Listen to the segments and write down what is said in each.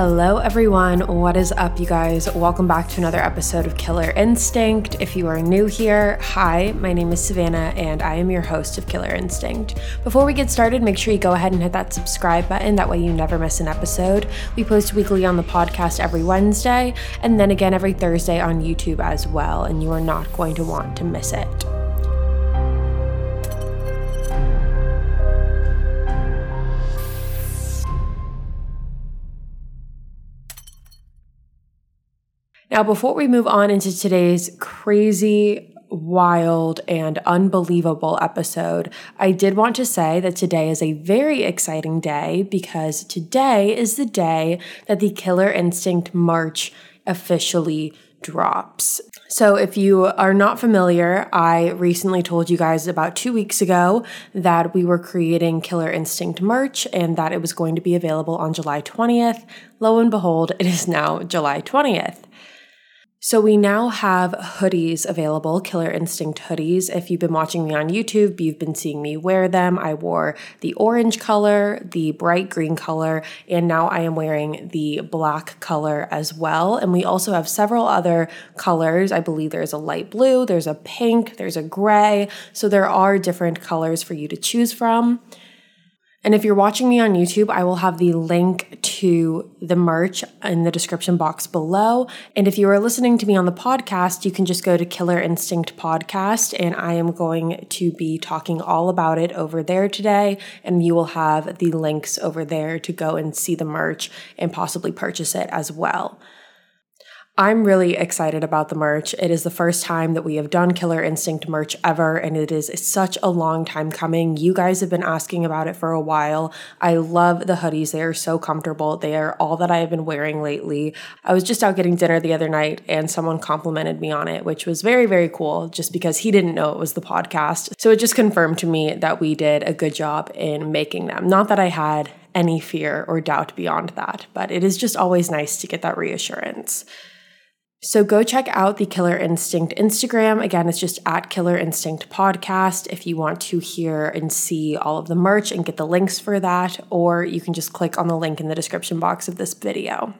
Hello, everyone. What is up, you guys? Welcome back to another episode of Killer Instinct. If you are new here, hi, my name is Savannah, and I am your host of Killer Instinct. Before we get started, make sure you go ahead and hit that subscribe button. That way, you never miss an episode. We post weekly on the podcast every Wednesday, and then again every Thursday on YouTube as well, and you are not going to want to miss it. Now, before we move on into today's crazy, wild, and unbelievable episode, I did want to say that today is a very exciting day because today is the day that the Killer Instinct March officially drops. So, if you are not familiar, I recently told you guys about two weeks ago that we were creating Killer Instinct merch and that it was going to be available on July 20th. Lo and behold, it is now July 20th. So we now have hoodies available, Killer Instinct hoodies. If you've been watching me on YouTube, you've been seeing me wear them. I wore the orange color, the bright green color, and now I am wearing the black color as well. And we also have several other colors. I believe there's a light blue, there's a pink, there's a gray. So there are different colors for you to choose from. And if you're watching me on YouTube, I will have the link to the merch in the description box below. And if you are listening to me on the podcast, you can just go to Killer Instinct Podcast, and I am going to be talking all about it over there today. And you will have the links over there to go and see the merch and possibly purchase it as well. I'm really excited about the merch. It is the first time that we have done Killer Instinct merch ever, and it is such a long time coming. You guys have been asking about it for a while. I love the hoodies, they are so comfortable. They are all that I have been wearing lately. I was just out getting dinner the other night, and someone complimented me on it, which was very, very cool just because he didn't know it was the podcast. So it just confirmed to me that we did a good job in making them. Not that I had any fear or doubt beyond that, but it is just always nice to get that reassurance. So go check out the Killer Instinct Instagram. Again, it's just at Killer Instinct Podcast if you want to hear and see all of the merch and get the links for that, or you can just click on the link in the description box of this video.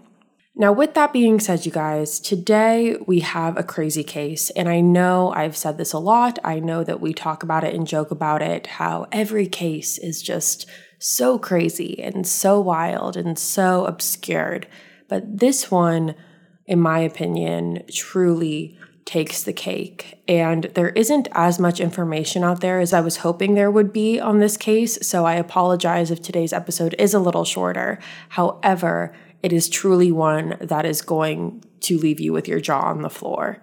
Now, with that being said, you guys, today we have a crazy case. And I know I've said this a lot. I know that we talk about it and joke about it, how every case is just so crazy and so wild and so obscured. But this one, in my opinion, truly takes the cake. And there isn't as much information out there as I was hoping there would be on this case, so I apologize if today's episode is a little shorter. However, it is truly one that is going to leave you with your jaw on the floor.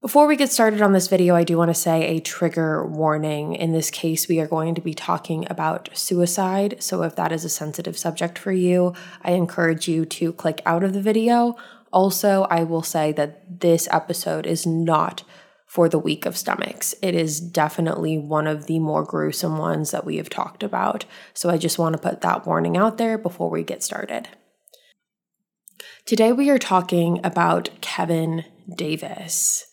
Before we get started on this video, I do want to say a trigger warning. In this case, we are going to be talking about suicide. So, if that is a sensitive subject for you, I encourage you to click out of the video also, I will say that this episode is not for the weak of stomachs. It is definitely one of the more gruesome ones that we have talked about. So I just want to put that warning out there before we get started. Today we are talking about Kevin Davis.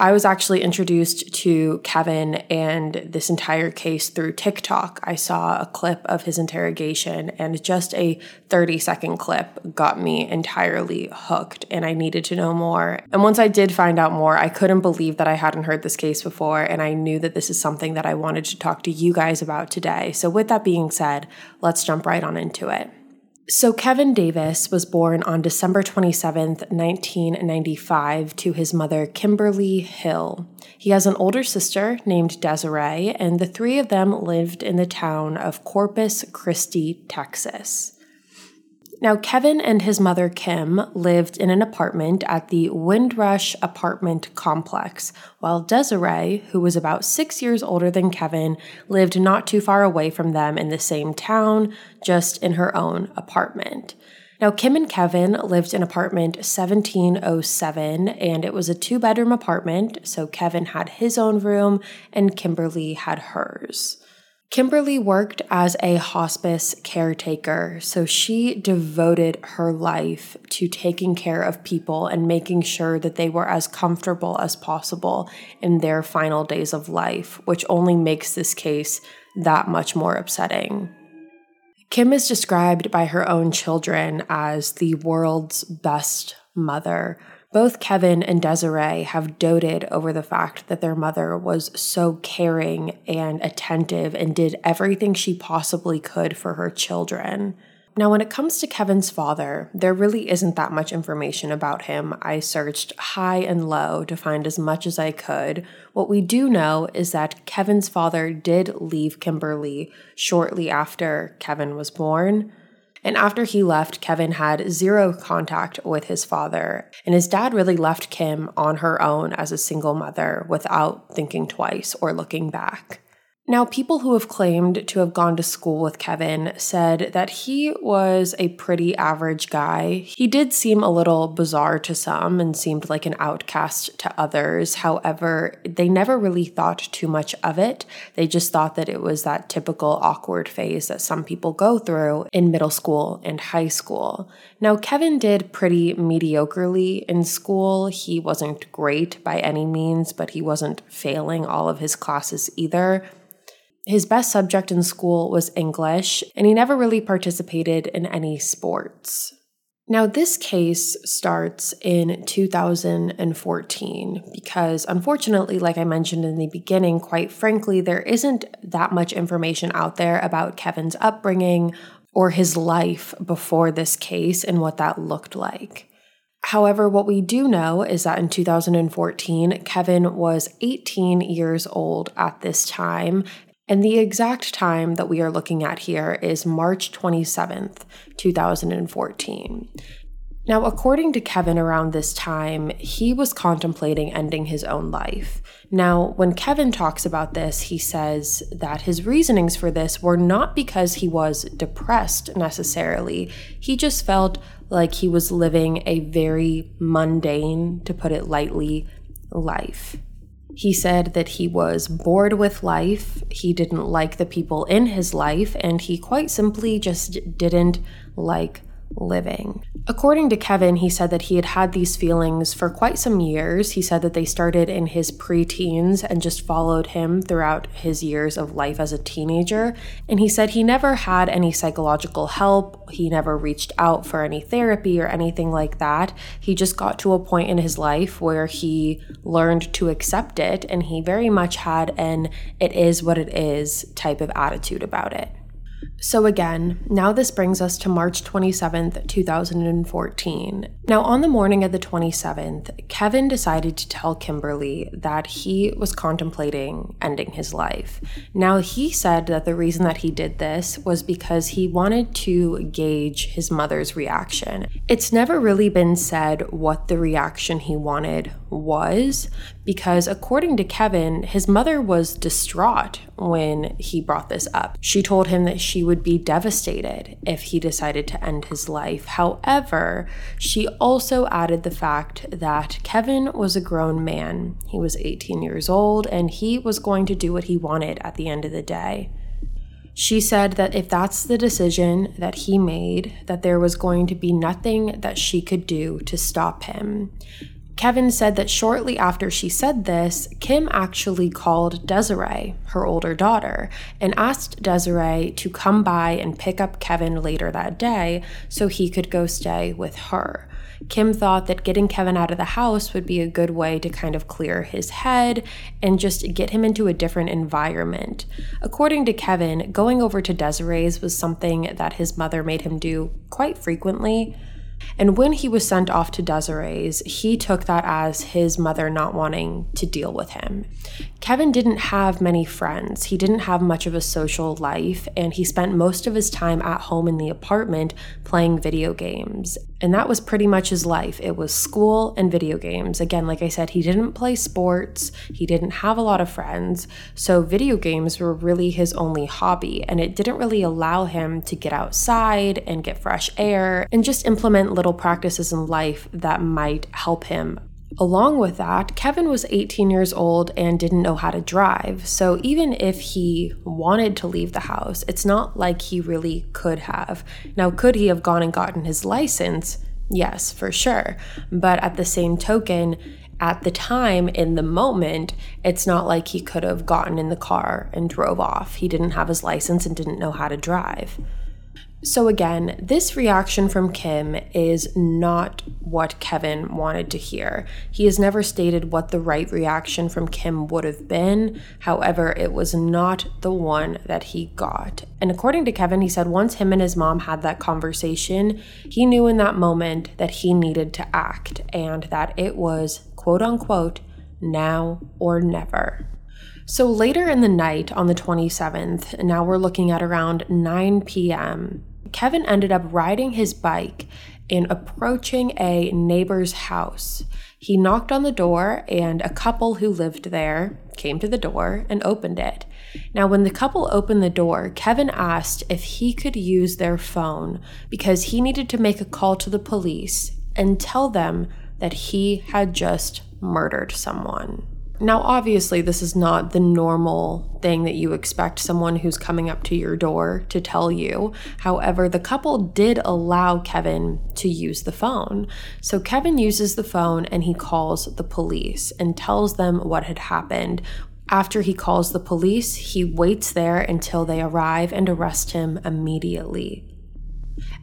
I was actually introduced to Kevin and this entire case through TikTok. I saw a clip of his interrogation, and just a 30 second clip got me entirely hooked, and I needed to know more. And once I did find out more, I couldn't believe that I hadn't heard this case before, and I knew that this is something that I wanted to talk to you guys about today. So, with that being said, let's jump right on into it. So, Kevin Davis was born on December 27th, 1995, to his mother, Kimberly Hill. He has an older sister named Desiree, and the three of them lived in the town of Corpus Christi, Texas. Now, Kevin and his mother Kim lived in an apartment at the Windrush apartment complex, while Desiree, who was about six years older than Kevin, lived not too far away from them in the same town, just in her own apartment. Now, Kim and Kevin lived in apartment 1707, and it was a two bedroom apartment, so Kevin had his own room and Kimberly had hers. Kimberly worked as a hospice caretaker, so she devoted her life to taking care of people and making sure that they were as comfortable as possible in their final days of life, which only makes this case that much more upsetting. Kim is described by her own children as the world's best mother. Both Kevin and Desiree have doted over the fact that their mother was so caring and attentive and did everything she possibly could for her children. Now, when it comes to Kevin's father, there really isn't that much information about him. I searched high and low to find as much as I could. What we do know is that Kevin's father did leave Kimberly shortly after Kevin was born. And after he left, Kevin had zero contact with his father. And his dad really left Kim on her own as a single mother without thinking twice or looking back. Now, people who have claimed to have gone to school with Kevin said that he was a pretty average guy. He did seem a little bizarre to some and seemed like an outcast to others. However, they never really thought too much of it. They just thought that it was that typical awkward phase that some people go through in middle school and high school. Now, Kevin did pretty mediocrely in school. He wasn't great by any means, but he wasn't failing all of his classes either. His best subject in school was English, and he never really participated in any sports. Now, this case starts in 2014 because, unfortunately, like I mentioned in the beginning, quite frankly, there isn't that much information out there about Kevin's upbringing or his life before this case and what that looked like. However, what we do know is that in 2014, Kevin was 18 years old at this time, and the exact time that we are looking at here is March 27th, 2014. Now, according to Kevin, around this time, he was contemplating ending his own life. Now, when Kevin talks about this, he says that his reasonings for this were not because he was depressed necessarily. He just felt like he was living a very mundane, to put it lightly, life. He said that he was bored with life, he didn't like the people in his life, and he quite simply just didn't like living. According to Kevin, he said that he had had these feelings for quite some years. He said that they started in his preteens and just followed him throughout his years of life as a teenager. And he said he never had any psychological help. He never reached out for any therapy or anything like that. He just got to a point in his life where he learned to accept it and he very much had an it is what it is type of attitude about it. So, again, now this brings us to March 27th, 2014. Now, on the morning of the 27th, Kevin decided to tell Kimberly that he was contemplating ending his life. Now, he said that the reason that he did this was because he wanted to gauge his mother's reaction. It's never really been said what the reaction he wanted was, because according to Kevin, his mother was distraught when he brought this up. She told him that she would be devastated if he decided to end his life. However, she also added the fact that Kevin was a grown man. He was 18 years old and he was going to do what he wanted at the end of the day. She said that if that's the decision that he made, that there was going to be nothing that she could do to stop him. Kevin said that shortly after she said this, Kim actually called Desiree, her older daughter, and asked Desiree to come by and pick up Kevin later that day so he could go stay with her. Kim thought that getting Kevin out of the house would be a good way to kind of clear his head and just get him into a different environment. According to Kevin, going over to Desiree's was something that his mother made him do quite frequently. And when he was sent off to Desiree's, he took that as his mother not wanting to deal with him. Kevin didn't have many friends. He didn't have much of a social life, and he spent most of his time at home in the apartment playing video games. And that was pretty much his life. It was school and video games. Again, like I said, he didn't play sports, he didn't have a lot of friends. So, video games were really his only hobby, and it didn't really allow him to get outside and get fresh air and just implement little practices in life that might help him Along with that, Kevin was 18 years old and didn't know how to drive. So even if he wanted to leave the house, it's not like he really could have. Now, could he have gone and gotten his license? Yes, for sure. But at the same token, at the time, in the moment, it's not like he could have gotten in the car and drove off. He didn't have his license and didn't know how to drive. So, again, this reaction from Kim is not what Kevin wanted to hear. He has never stated what the right reaction from Kim would have been. However, it was not the one that he got. And according to Kevin, he said once him and his mom had that conversation, he knew in that moment that he needed to act and that it was quote unquote now or never. So later in the night on the 27th, now we're looking at around 9 p.m., Kevin ended up riding his bike and approaching a neighbor's house. He knocked on the door, and a couple who lived there came to the door and opened it. Now, when the couple opened the door, Kevin asked if he could use their phone because he needed to make a call to the police and tell them that he had just murdered someone. Now, obviously, this is not the normal thing that you expect someone who's coming up to your door to tell you. However, the couple did allow Kevin to use the phone. So, Kevin uses the phone and he calls the police and tells them what had happened. After he calls the police, he waits there until they arrive and arrest him immediately.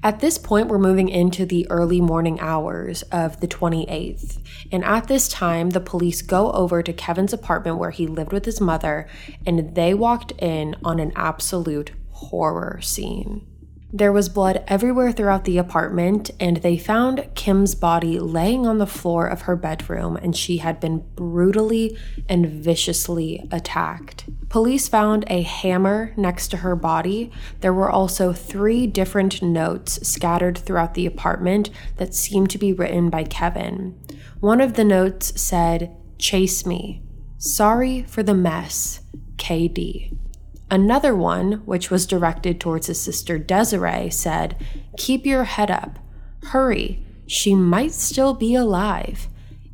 At this point, we're moving into the early morning hours of the 28th. And at this time, the police go over to Kevin's apartment where he lived with his mother, and they walked in on an absolute horror scene. There was blood everywhere throughout the apartment, and they found Kim's body laying on the floor of her bedroom, and she had been brutally and viciously attacked. Police found a hammer next to her body. There were also three different notes scattered throughout the apartment that seemed to be written by Kevin. One of the notes said, Chase me. Sorry for the mess, KD. Another one, which was directed towards his sister Desiree, said, Keep your head up. Hurry. She might still be alive,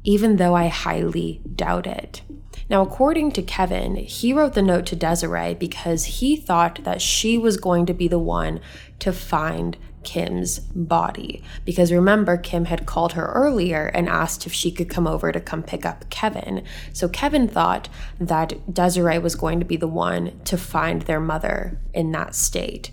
even though I highly doubt it. Now, according to Kevin, he wrote the note to Desiree because he thought that she was going to be the one to find Kim's body. Because remember, Kim had called her earlier and asked if she could come over to come pick up Kevin. So Kevin thought that Desiree was going to be the one to find their mother in that state.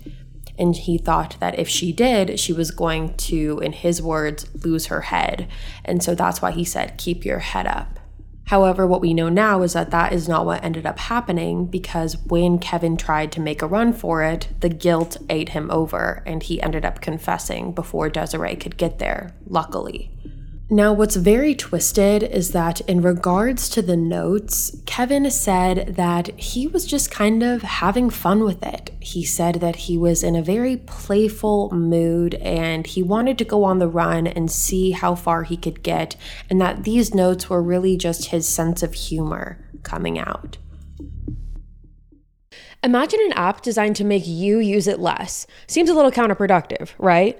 And he thought that if she did, she was going to, in his words, lose her head. And so that's why he said, Keep your head up. However, what we know now is that that is not what ended up happening because when Kevin tried to make a run for it, the guilt ate him over and he ended up confessing before Desiree could get there, luckily. Now, what's very twisted is that in regards to the notes, Kevin said that he was just kind of having fun with it. He said that he was in a very playful mood and he wanted to go on the run and see how far he could get, and that these notes were really just his sense of humor coming out. Imagine an app designed to make you use it less. Seems a little counterproductive, right?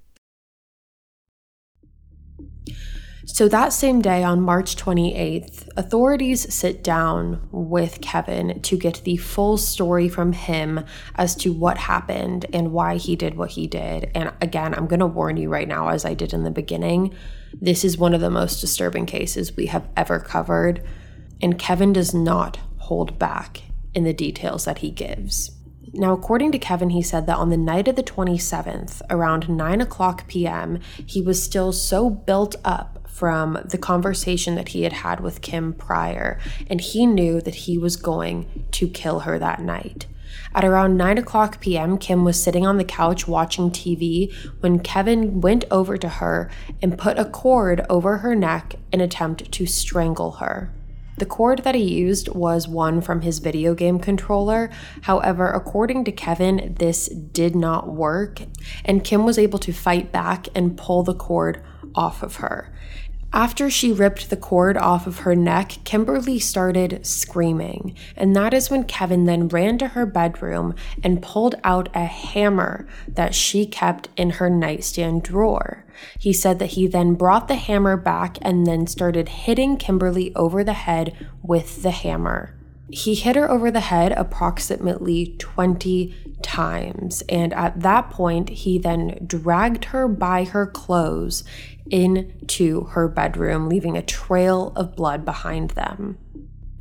So, that same day on March 28th, authorities sit down with Kevin to get the full story from him as to what happened and why he did what he did. And again, I'm going to warn you right now, as I did in the beginning, this is one of the most disturbing cases we have ever covered, and Kevin does not hold back in the details that he gives. Now, according to Kevin, he said that on the night of the 27th, around 9 o'clock p.m., he was still so built up from the conversation that he had had with Kim prior, and he knew that he was going to kill her that night. At around 9 o'clock p.m., Kim was sitting on the couch watching TV when Kevin went over to her and put a cord over her neck in attempt to strangle her. The cord that he used was one from his video game controller. However, according to Kevin, this did not work, and Kim was able to fight back and pull the cord off of her. After she ripped the cord off of her neck, Kimberly started screaming, and that is when Kevin then ran to her bedroom and pulled out a hammer that she kept in her nightstand drawer. He said that he then brought the hammer back and then started hitting Kimberly over the head with the hammer. He hit her over the head approximately 20 times, and at that point, he then dragged her by her clothes into her bedroom, leaving a trail of blood behind them.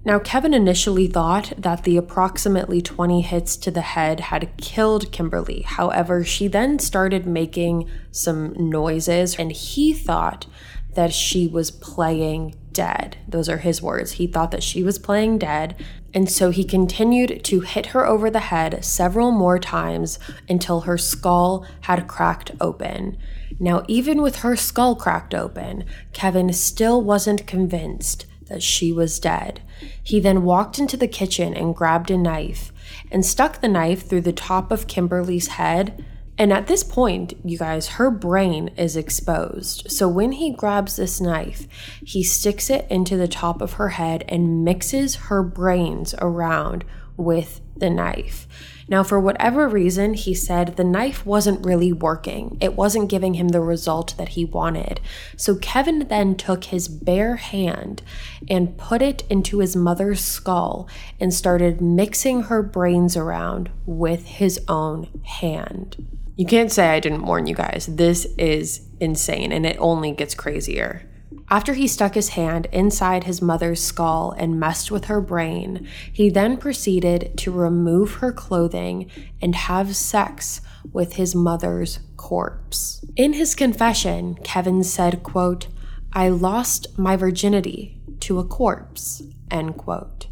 Now, Kevin initially thought that the approximately 20 hits to the head had killed Kimberly. However, she then started making some noises, and he thought that she was playing dead. Those are his words. He thought that she was playing dead, and so he continued to hit her over the head several more times until her skull had cracked open. Now, even with her skull cracked open, Kevin still wasn't convinced that she was dead. He then walked into the kitchen and grabbed a knife and stuck the knife through the top of Kimberly's head and at this point, you guys, her brain is exposed. So when he grabs this knife, he sticks it into the top of her head and mixes her brains around with the knife. Now, for whatever reason, he said the knife wasn't really working. It wasn't giving him the result that he wanted. So Kevin then took his bare hand and put it into his mother's skull and started mixing her brains around with his own hand. You can't say I didn't warn you guys. This is insane and it only gets crazier. After he stuck his hand inside his mother's skull and messed with her brain, he then proceeded to remove her clothing and have sex with his mother's corpse. In his confession, Kevin said, quote, I lost my virginity to a corpse, end quote.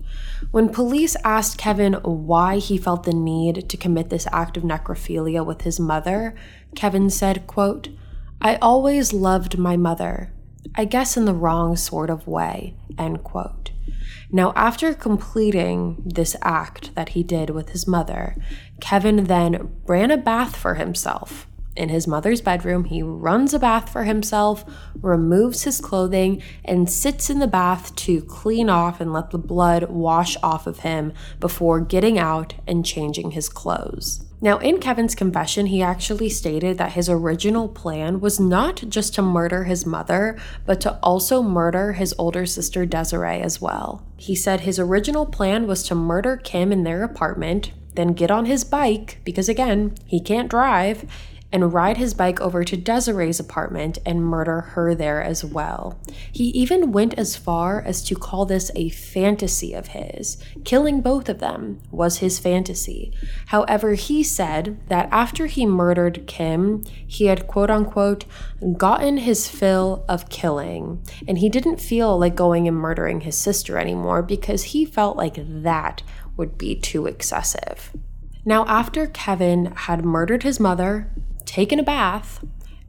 When police asked Kevin why he felt the need to commit this act of necrophilia with his mother, Kevin said, quote, I always loved my mother, I guess in the wrong sort of way, end quote. Now, after completing this act that he did with his mother, Kevin then ran a bath for himself in his mother's bedroom. He runs a bath for himself, removes his clothing, and sits in the bath to clean off and let the blood wash off of him before getting out and changing his clothes. Now, in Kevin's confession, he actually stated that his original plan was not just to murder his mother, but to also murder his older sister Desiree as well. He said his original plan was to murder Kim in their apartment, then get on his bike, because again, he can't drive, and ride his bike over to Desiree's apartment and murder her there as well. He even went as far as to call this a fantasy of his. Killing both of them was his fantasy. However, he said that after he murdered Kim, he had quote unquote gotten his fill of killing, and he didn't feel like going and murdering his sister anymore because he felt like that would be too excessive. Now, after Kevin had murdered his mother, taken a bath,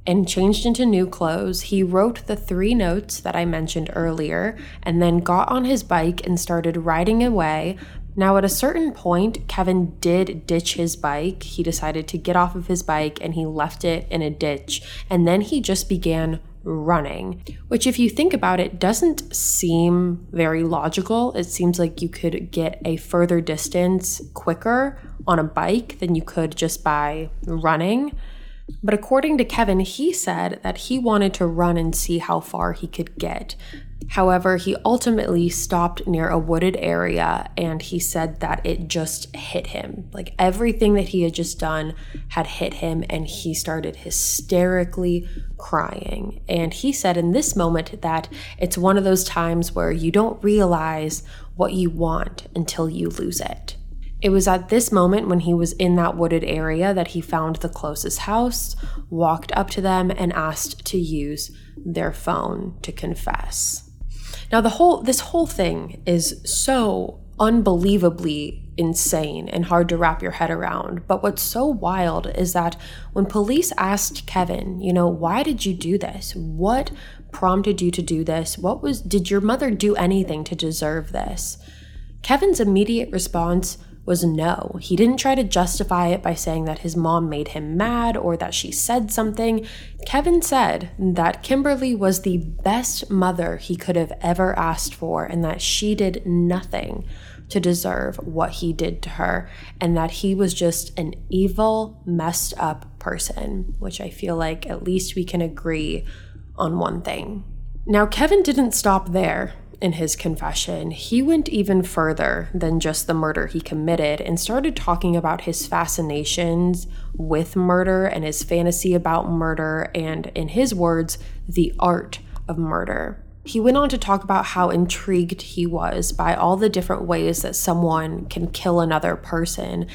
and changed into new clothes, he wrote the three notes that I mentioned earlier and then got on his bike and started riding away. Now, at a certain point, Kevin did ditch his bike. He decided to get off of his bike and he left it in a ditch. And then he just began running, which, if you think about it, doesn't seem very logical. It seems like you could get a further distance quicker on a bike than you could just by running. But according to Kevin, he said that he wanted to run and see how far he could get. However, he ultimately stopped near a wooded area and he said that it just hit him. Like everything that he had just done had hit him and he started hysterically crying. And he said in this moment that it's one of those times where you don't realize what you want until you lose it. It was at this moment when he was in that wooded area that he found the closest house, walked up to them, and asked to use their phone to confess. Now the whole this whole thing is so unbelievably insane and hard to wrap your head around. But what's so wild is that when police asked Kevin, you know, why did you do this? What prompted you to do this? What was did your mother do anything to deserve this? Kevin's immediate response was no. He didn't try to justify it by saying that his mom made him mad or that she said something. Kevin said that Kimberly was the best mother he could have ever asked for and that she did nothing to deserve what he did to her and that he was just an evil, messed up person, which I feel like at least we can agree on one thing. Now, Kevin didn't stop there in his confession, he went even further than just the murder he committed and started talking about his fascinations with murder and his fantasy about murder, and in his words, the art of murder. He went on to talk about how intrigued he was by all the different ways that someone can kill another person.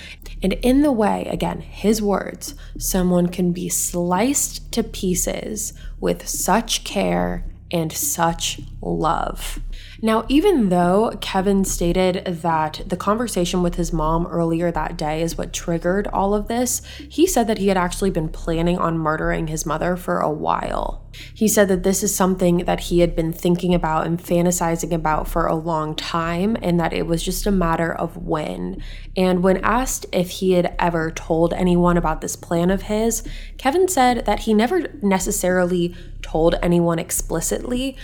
And in the way, again, his words, someone can be sliced to pieces with such care and such love. Now, even though Kevin stated that the conversation with his mom earlier that day is what triggered all of this, he said that he had actually been planning on murdering his mother for a while. He said that this is something that he had been thinking about and fantasizing about for a long time, and that it was just a matter of when. And when asked if he had ever told anyone about this plan of his, Kevin said that he never necessarily told anyone explicitly.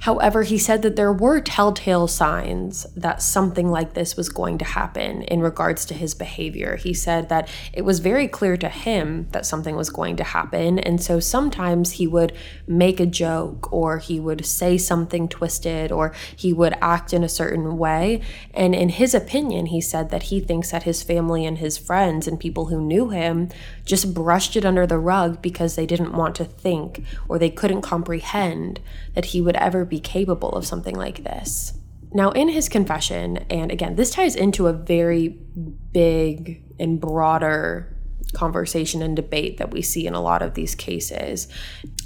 However, he said that there were telltale signs that something like this was going to happen in regards to his behavior. He said that it was very clear to him that something was going to happen, and so sometimes he would make a joke or he would say something twisted or he would act in a certain way. And in his opinion, he said that he thinks that his family and his friends and people who knew him just brushed it under the rug because they didn't want to think or they couldn't comprehend that he would ever be capable of something like this. Now, in his confession, and again, this ties into a very big and broader conversation and debate that we see in a lot of these cases.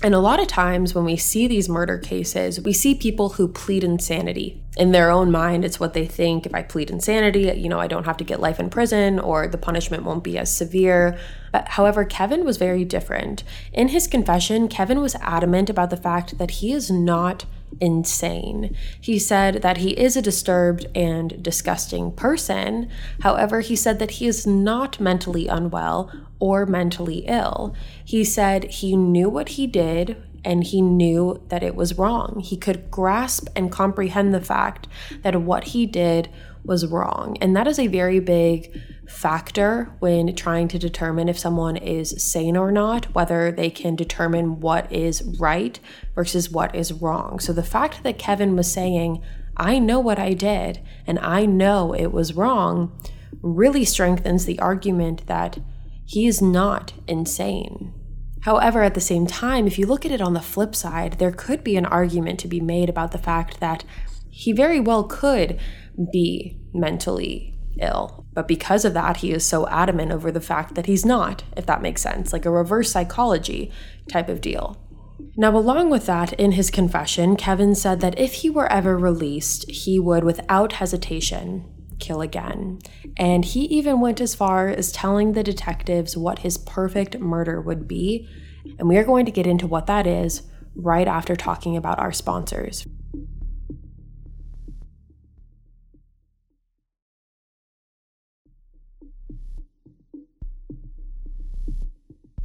And a lot of times when we see these murder cases, we see people who plead insanity. In their own mind, it's what they think. If I plead insanity, you know, I don't have to get life in prison or the punishment won't be as severe. But however, Kevin was very different. In his confession, Kevin was adamant about the fact that he is not insane. He said that he is a disturbed and disgusting person. However, he said that he is not mentally unwell or mentally ill. He said he knew what he did and he knew that it was wrong. He could grasp and comprehend the fact that what he did was wrong. And that is a very big factor when trying to determine if someone is sane or not, whether they can determine what is right versus what is wrong. So the fact that Kevin was saying, I know what I did and I know it was wrong, really strengthens the argument that he is not insane. However, at the same time, if you look at it on the flip side, there could be an argument to be made about the fact that he very well could be mentally ill. But because of that, he is so adamant over the fact that he's not, if that makes sense, like a reverse psychology type of deal. Now, along with that, in his confession, Kevin said that if he were ever released, he would, without hesitation, kill again. And he even went as far as telling the detectives what his perfect murder would be. And we are going to get into what that is right after talking about our sponsors.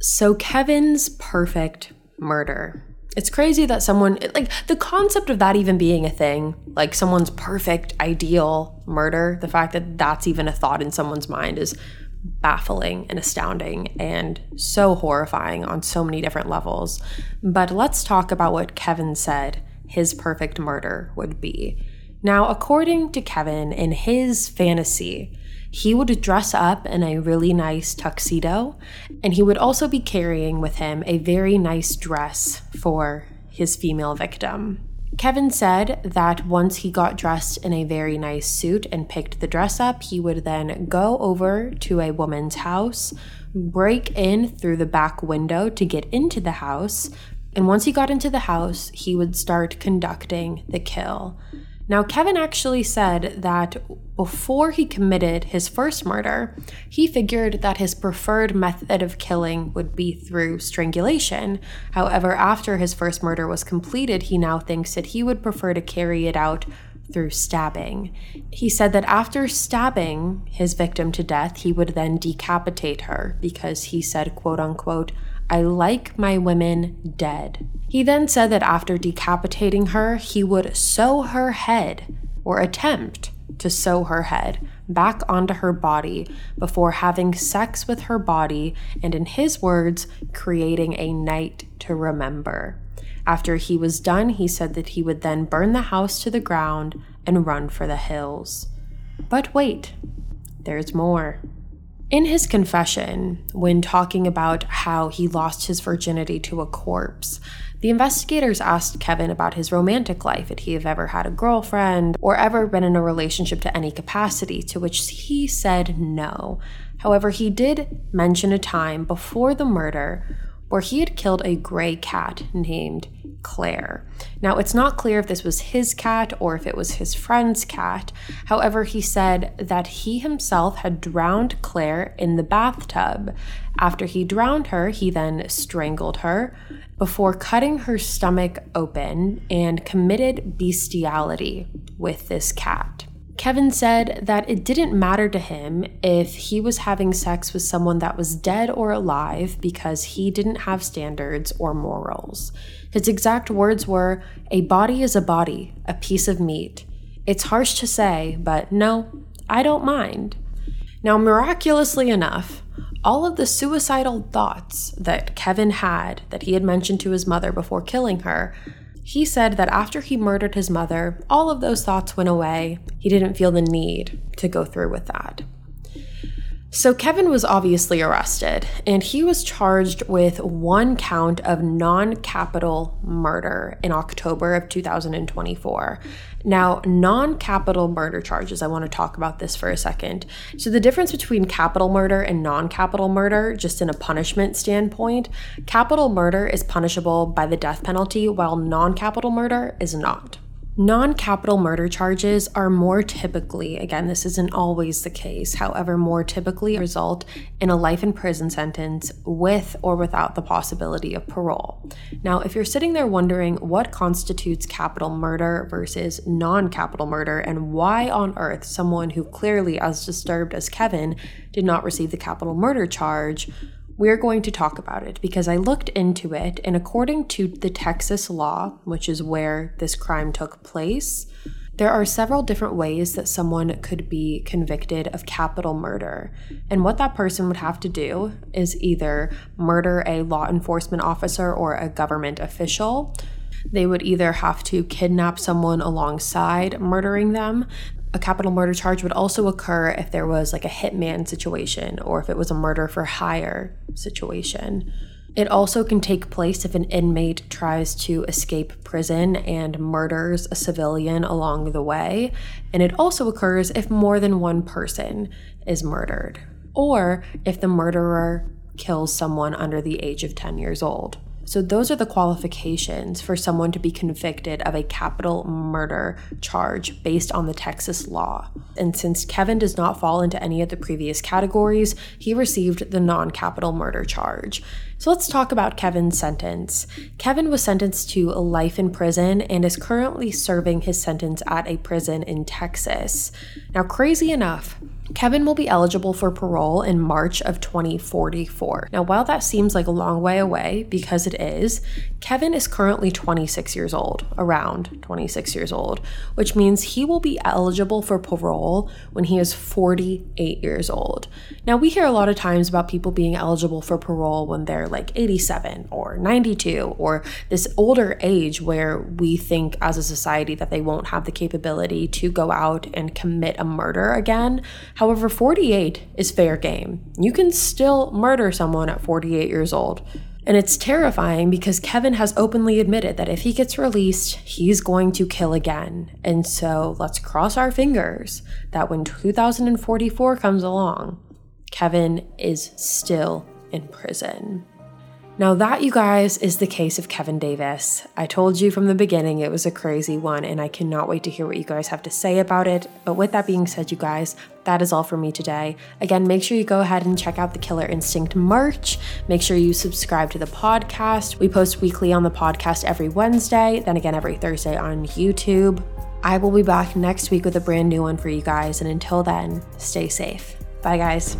So, Kevin's perfect murder. It's crazy that someone, like, the concept of that even being a thing, like someone's perfect, ideal murder, the fact that that's even a thought in someone's mind is baffling and astounding and so horrifying on so many different levels. But let's talk about what Kevin said his perfect murder would be. Now, according to Kevin, in his fantasy, he would dress up in a really nice tuxedo, and he would also be carrying with him a very nice dress for his female victim. Kevin said that once he got dressed in a very nice suit and picked the dress up, he would then go over to a woman's house, break in through the back window to get into the house, and once he got into the house, he would start conducting the kill. Now, Kevin actually said that before he committed his first murder, he figured that his preferred method of killing would be through strangulation. However, after his first murder was completed, he now thinks that he would prefer to carry it out through stabbing. He said that after stabbing his victim to death, he would then decapitate her because he said, quote unquote, I like my women dead. He then said that after decapitating her, he would sew her head or attempt to sew her head back onto her body before having sex with her body and, in his words, creating a night to remember. After he was done, he said that he would then burn the house to the ground and run for the hills. But wait, there's more. In his confession, when talking about how he lost his virginity to a corpse, the investigators asked Kevin about his romantic life. Had he have ever had a girlfriend or ever been in a relationship to any capacity? To which he said no. However, he did mention a time before the murder where he had killed a gray cat named Claire. Now, it's not clear if this was his cat or if it was his friend's cat. However, he said that he himself had drowned Claire in the bathtub. After he drowned her, he then strangled her before cutting her stomach open and committed bestiality with this cat. Kevin said that it didn't matter to him if he was having sex with someone that was dead or alive because he didn't have standards or morals. His exact words were A body is a body, a piece of meat. It's harsh to say, but no, I don't mind. Now, miraculously enough, all of the suicidal thoughts that Kevin had that he had mentioned to his mother before killing her he said that after he murdered his mother, all of those thoughts went away. He didn't feel the need to go through with that. So, Kevin was obviously arrested, and he was charged with one count of non capital murder in October of 2024. Now, non capital murder charges, I want to talk about this for a second. So, the difference between capital murder and non capital murder, just in a punishment standpoint, capital murder is punishable by the death penalty, while non capital murder is not. Non capital murder charges are more typically, again, this isn't always the case, however, more typically result in a life in prison sentence with or without the possibility of parole. Now, if you're sitting there wondering what constitutes capital murder versus non capital murder and why on earth someone who clearly, as disturbed as Kevin, did not receive the capital murder charge, we're going to talk about it because I looked into it, and according to the Texas law, which is where this crime took place, there are several different ways that someone could be convicted of capital murder. And what that person would have to do is either murder a law enforcement officer or a government official. They would either have to kidnap someone alongside murdering them a capital murder charge would also occur if there was like a hitman situation or if it was a murder for hire situation. It also can take place if an inmate tries to escape prison and murders a civilian along the way. And it also occurs if more than one person is murdered, or if the murderer kills someone under the age of 10 years old. So, those are the qualifications for someone to be convicted of a capital murder charge based on the Texas law. And since Kevin does not fall into any of the previous categories, he received the non capital murder charge. So, let's talk about Kevin's sentence. Kevin was sentenced to life in prison and is currently serving his sentence at a prison in Texas. Now, crazy enough, Kevin will be eligible for parole in March of 2044. Now, while that seems like a long way away, because it is, Kevin is currently 26 years old, around 26 years old, which means he will be eligible for parole when he is 48 years old. Now, we hear a lot of times about people being eligible for parole when they're like 87 or 92 or this older age where we think as a society that they won't have the capability to go out and commit a murder again. However, 48 is fair game. You can still murder someone at 48 years old. And it's terrifying because Kevin has openly admitted that if he gets released, he's going to kill again. And so let's cross our fingers that when 2044 comes along, Kevin is still in prison. Now, that, you guys, is the case of Kevin Davis. I told you from the beginning it was a crazy one, and I cannot wait to hear what you guys have to say about it. But with that being said, you guys, that is all for me today. Again, make sure you go ahead and check out the Killer Instinct merch. Make sure you subscribe to the podcast. We post weekly on the podcast every Wednesday, then again every Thursday on YouTube. I will be back next week with a brand new one for you guys. And until then, stay safe. Bye, guys.